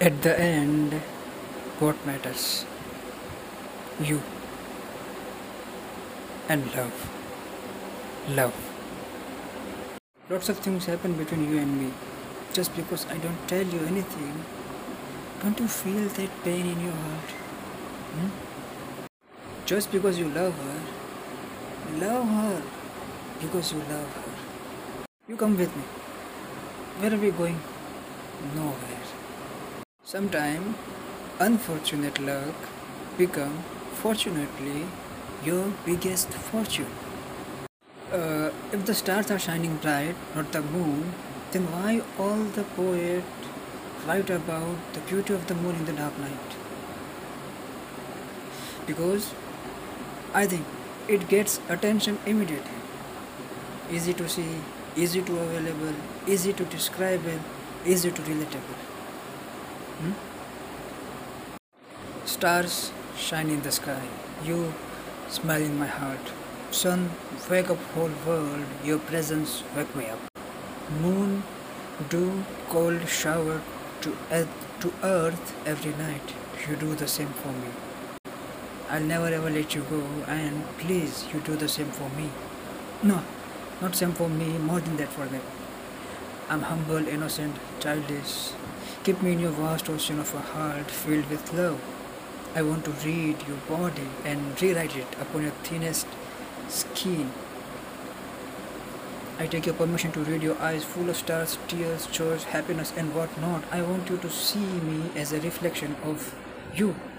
At the end, what matters? You and love. Love. Lots of things happen between you and me. Just because I don't tell you anything, don't you feel that pain in your heart? Hmm? Just because you love her, love her because you love her. You come with me. Where are we going? Nowhere. Sometime unfortunate luck become fortunately your biggest fortune. Uh, if the stars are shining bright, not the moon, then why all the poets write about the beauty of the moon in the dark night? Because I think it gets attention immediately. Easy to see, easy to available, easy to describe, easy to relatable. Hmm? Stars shine in the sky. You smile in my heart. Sun, wake up whole world. Your presence wake me up. Moon, dew, cold shower to earth, to earth every night. You do the same for me. I'll never ever let you go, and please, you do the same for me. No, not same for me, more than that for them. I'm humble, innocent, childish. Keep me in your vast ocean of a heart filled with love. I want to read your body and rewrite it upon your thinnest skin. I take your permission to read your eyes full of stars, tears, joys, happiness, and whatnot. I want you to see me as a reflection of you.